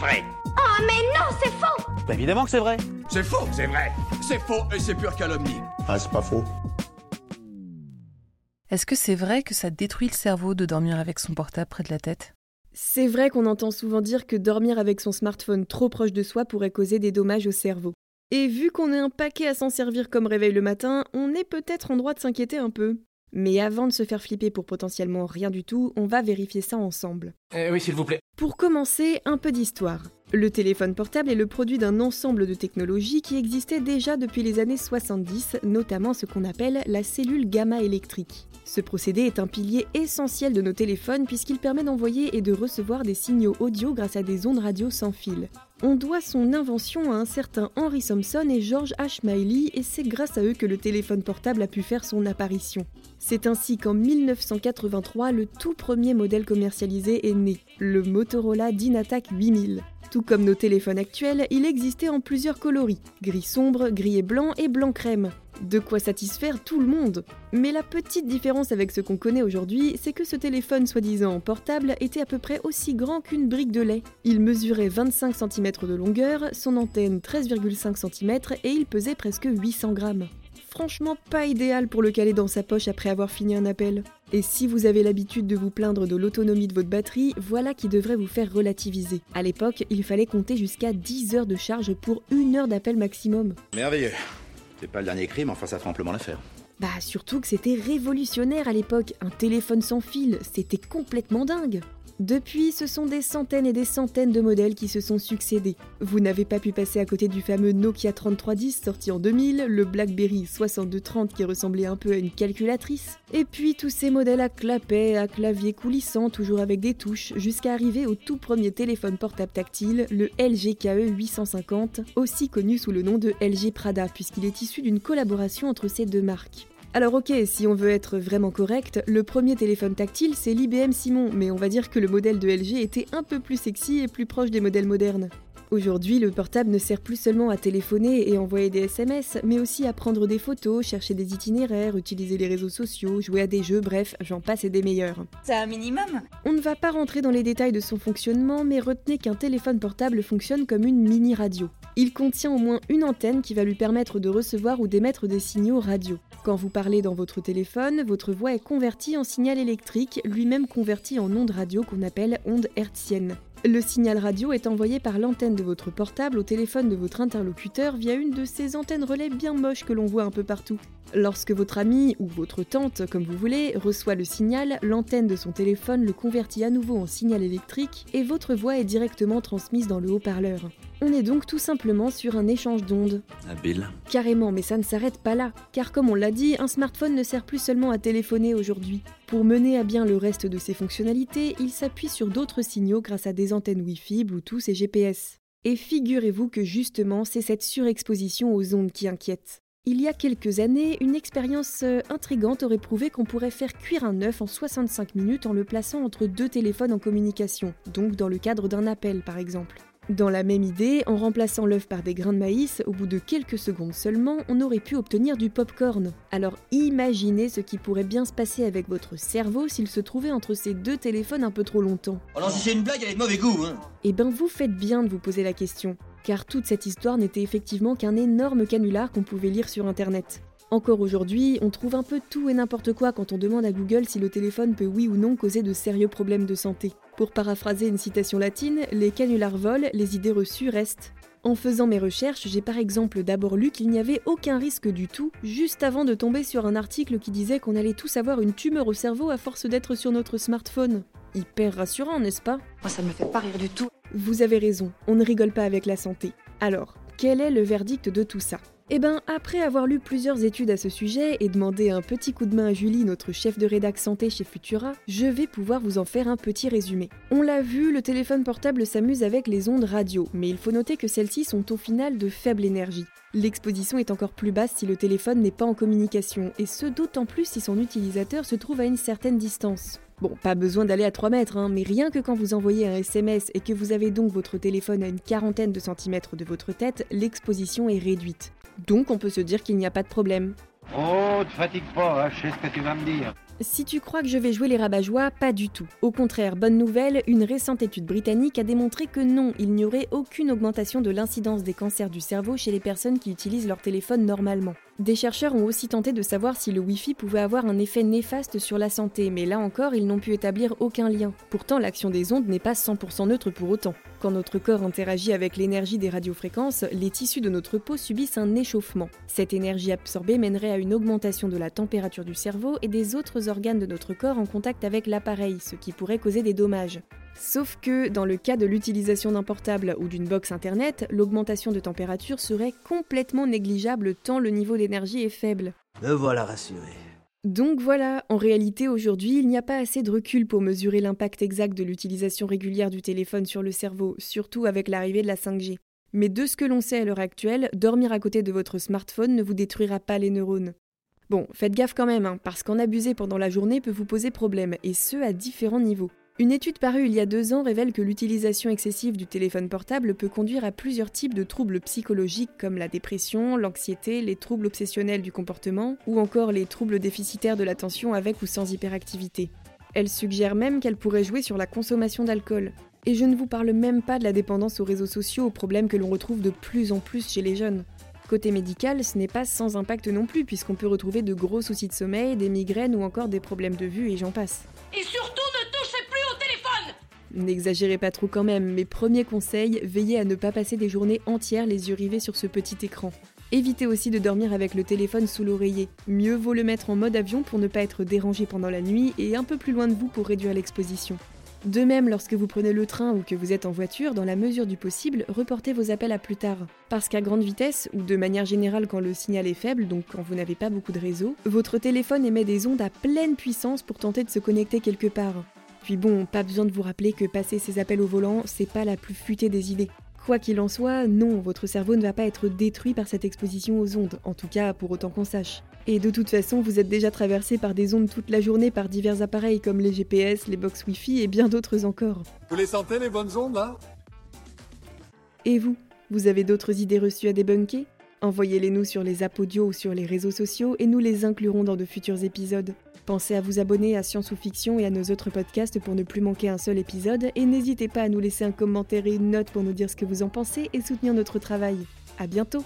vrai. Oh mais non, c'est faux Bah évidemment que c'est vrai. C'est faux, c'est vrai. C'est faux et c'est pure calomnie. Ah, c'est pas faux. Est-ce que c'est vrai que ça détruit le cerveau de dormir avec son portable près de la tête? C'est vrai qu'on entend souvent dire que dormir avec son smartphone trop proche de soi pourrait causer des dommages au cerveau. Et vu qu'on est un paquet à s'en servir comme réveil le matin, on est peut-être en droit de s'inquiéter un peu. Mais avant de se faire flipper pour potentiellement rien du tout, on va vérifier ça ensemble. Eh oui, s'il vous plaît. Pour commencer, un peu d'histoire. Le téléphone portable est le produit d'un ensemble de technologies qui existaient déjà depuis les années 70, notamment ce qu'on appelle la cellule gamma électrique. Ce procédé est un pilier essentiel de nos téléphones puisqu'il permet d'envoyer et de recevoir des signaux audio grâce à des ondes radio sans fil. On doit son invention à un certain Henry Thompson et George H. Miley et c'est grâce à eux que le téléphone portable a pu faire son apparition. C'est ainsi qu'en 1983, le tout premier modèle commercialisé est né, le Motorola Dynatac 8000. Tout comme nos téléphones actuels, il existait en plusieurs coloris, gris sombre, gris et blanc et blanc crème. De quoi satisfaire tout le monde. Mais la petite différence avec ce qu'on connaît aujourd'hui, c'est que ce téléphone soi-disant portable était à peu près aussi grand qu'une brique de lait. Il mesurait 25 cm de longueur, son antenne 13,5 cm et il pesait presque 800 grammes franchement pas idéal pour le caler dans sa poche après avoir fini un appel. Et si vous avez l'habitude de vous plaindre de l'autonomie de votre batterie, voilà qui devrait vous faire relativiser. À l'époque, il fallait compter jusqu'à 10 heures de charge pour une heure d'appel maximum. Merveilleux. C'est pas le dernier crime, enfin ça fera amplement l'affaire. Bah surtout que c'était révolutionnaire à l'époque, un téléphone sans fil, c'était complètement dingue. Depuis, ce sont des centaines et des centaines de modèles qui se sont succédés. Vous n'avez pas pu passer à côté du fameux Nokia 3310 sorti en 2000, le BlackBerry 6230 qui ressemblait un peu à une calculatrice, et puis tous ces modèles à clapet, à clavier coulissant, toujours avec des touches, jusqu'à arriver au tout premier téléphone portable tactile, le LG KE 850, aussi connu sous le nom de LG Prada, puisqu'il est issu d'une collaboration entre ces deux marques. Alors ok, si on veut être vraiment correct, le premier téléphone tactile c'est l'IBM Simon, mais on va dire que le modèle de LG était un peu plus sexy et plus proche des modèles modernes. Aujourd'hui, le portable ne sert plus seulement à téléphoner et envoyer des SMS, mais aussi à prendre des photos, chercher des itinéraires, utiliser les réseaux sociaux, jouer à des jeux, bref, j'en passe et des meilleurs. C'est un minimum On ne va pas rentrer dans les détails de son fonctionnement, mais retenez qu'un téléphone portable fonctionne comme une mini radio. Il contient au moins une antenne qui va lui permettre de recevoir ou d'émettre des signaux radio. Quand vous parlez dans votre téléphone, votre voix est convertie en signal électrique, lui-même converti en onde radio qu'on appelle onde hertzienne. Le signal radio est envoyé par l'antenne de votre portable au téléphone de votre interlocuteur via une de ces antennes relais bien moches que l'on voit un peu partout. Lorsque votre ami ou votre tante, comme vous voulez, reçoit le signal, l'antenne de son téléphone le convertit à nouveau en signal électrique et votre voix est directement transmise dans le haut-parleur. On est donc tout simplement sur un échange d'ondes. Habile. Carrément, mais ça ne s'arrête pas là, car comme on l'a dit, un smartphone ne sert plus seulement à téléphoner aujourd'hui. Pour mener à bien le reste de ses fonctionnalités, il s'appuie sur d'autres signaux grâce à des antennes Wi-Fi, Bluetooth et GPS. Et figurez-vous que justement, c'est cette surexposition aux ondes qui inquiète. Il y a quelques années, une expérience euh, intrigante aurait prouvé qu'on pourrait faire cuire un œuf en 65 minutes en le plaçant entre deux téléphones en communication, donc dans le cadre d'un appel par exemple. Dans la même idée, en remplaçant l'œuf par des grains de maïs, au bout de quelques secondes seulement, on aurait pu obtenir du popcorn. Alors imaginez ce qui pourrait bien se passer avec votre cerveau s'il se trouvait entre ces deux téléphones un peu trop longtemps. Oh non, si c'est une blague, elle est de mauvais goût, hein. Eh ben vous faites bien de vous poser la question, car toute cette histoire n'était effectivement qu'un énorme canular qu'on pouvait lire sur internet. Encore aujourd'hui, on trouve un peu tout et n'importe quoi quand on demande à Google si le téléphone peut oui ou non causer de sérieux problèmes de santé. Pour paraphraser une citation latine, les canulars volent, les idées reçues restent. En faisant mes recherches, j'ai par exemple d'abord lu qu'il n'y avait aucun risque du tout, juste avant de tomber sur un article qui disait qu'on allait tous avoir une tumeur au cerveau à force d'être sur notre smartphone. Hyper rassurant, n'est-ce pas? Moi, ça me fait pas rire du tout. Vous avez raison, on ne rigole pas avec la santé. Alors, quel est le verdict de tout ça? Eh ben, après avoir lu plusieurs études à ce sujet et demandé un petit coup de main à Julie, notre chef de rédac santé chez Futura, je vais pouvoir vous en faire un petit résumé. On l'a vu, le téléphone portable s'amuse avec les ondes radio, mais il faut noter que celles-ci sont au final de faible énergie. L'exposition est encore plus basse si le téléphone n'est pas en communication, et ce d'autant plus si son utilisateur se trouve à une certaine distance. Bon, pas besoin d'aller à 3 mètres, hein, mais rien que quand vous envoyez un SMS et que vous avez donc votre téléphone à une quarantaine de centimètres de votre tête, l'exposition est réduite. Donc on peut se dire qu'il n'y a pas de problème. Oh, te fatigue pas, hein, je sais ce que tu vas me dire. Si tu crois que je vais jouer les rabat-joie, pas du tout. Au contraire, bonne nouvelle, une récente étude britannique a démontré que non, il n'y aurait aucune augmentation de l'incidence des cancers du cerveau chez les personnes qui utilisent leur téléphone normalement. Des chercheurs ont aussi tenté de savoir si le Wi-Fi pouvait avoir un effet néfaste sur la santé, mais là encore, ils n'ont pu établir aucun lien. Pourtant, l'action des ondes n'est pas 100% neutre pour autant. Quand notre corps interagit avec l'énergie des radiofréquences, les tissus de notre peau subissent un échauffement. Cette énergie absorbée mènerait à une augmentation de la température du cerveau et des autres organes de notre corps en contact avec l'appareil, ce qui pourrait causer des dommages. Sauf que, dans le cas de l'utilisation d'un portable ou d'une box internet, l'augmentation de température serait complètement négligeable tant le niveau d'énergie est faible. Me voilà rassuré. Donc voilà, en réalité aujourd'hui, il n'y a pas assez de recul pour mesurer l'impact exact de l'utilisation régulière du téléphone sur le cerveau, surtout avec l'arrivée de la 5G. Mais de ce que l'on sait à l'heure actuelle, dormir à côté de votre smartphone ne vous détruira pas les neurones. Bon, faites gaffe quand même, hein, parce qu'en abuser pendant la journée peut vous poser problème, et ce à différents niveaux. Une étude parue il y a deux ans révèle que l'utilisation excessive du téléphone portable peut conduire à plusieurs types de troubles psychologiques comme la dépression, l'anxiété, les troubles obsessionnels du comportement ou encore les troubles déficitaires de l'attention avec ou sans hyperactivité. Elle suggère même qu'elle pourrait jouer sur la consommation d'alcool. Et je ne vous parle même pas de la dépendance aux réseaux sociaux, aux problèmes que l'on retrouve de plus en plus chez les jeunes. Côté médical, ce n'est pas sans impact non plus, puisqu'on peut retrouver de gros soucis de sommeil, des migraines ou encore des problèmes de vue et j'en passe ne touchez plus au téléphone N'exagérez pas trop quand même, mes premiers conseils, veillez à ne pas passer des journées entières les yeux rivés sur ce petit écran. Évitez aussi de dormir avec le téléphone sous l'oreiller. Mieux vaut le mettre en mode avion pour ne pas être dérangé pendant la nuit et un peu plus loin de vous pour réduire l'exposition. De même, lorsque vous prenez le train ou que vous êtes en voiture, dans la mesure du possible, reportez vos appels à plus tard. Parce qu'à grande vitesse, ou de manière générale quand le signal est faible, donc quand vous n'avez pas beaucoup de réseau, votre téléphone émet des ondes à pleine puissance pour tenter de se connecter quelque part. Puis bon, pas besoin de vous rappeler que passer ces appels au volant, c'est pas la plus futée des idées. Quoi qu'il en soit, non, votre cerveau ne va pas être détruit par cette exposition aux ondes, en tout cas pour autant qu'on sache. Et de toute façon, vous êtes déjà traversé par des ondes toute la journée par divers appareils comme les GPS, les box Wi-Fi et bien d'autres encore. Vous les sentez, les bonnes ondes, là? Et vous? Vous avez d'autres idées reçues à débunker? Envoyez-les nous sur les apps audio ou sur les réseaux sociaux et nous les inclurons dans de futurs épisodes. Pensez à vous abonner à Science ou Fiction et à nos autres podcasts pour ne plus manquer un seul épisode et n'hésitez pas à nous laisser un commentaire et une note pour nous dire ce que vous en pensez et soutenir notre travail. À bientôt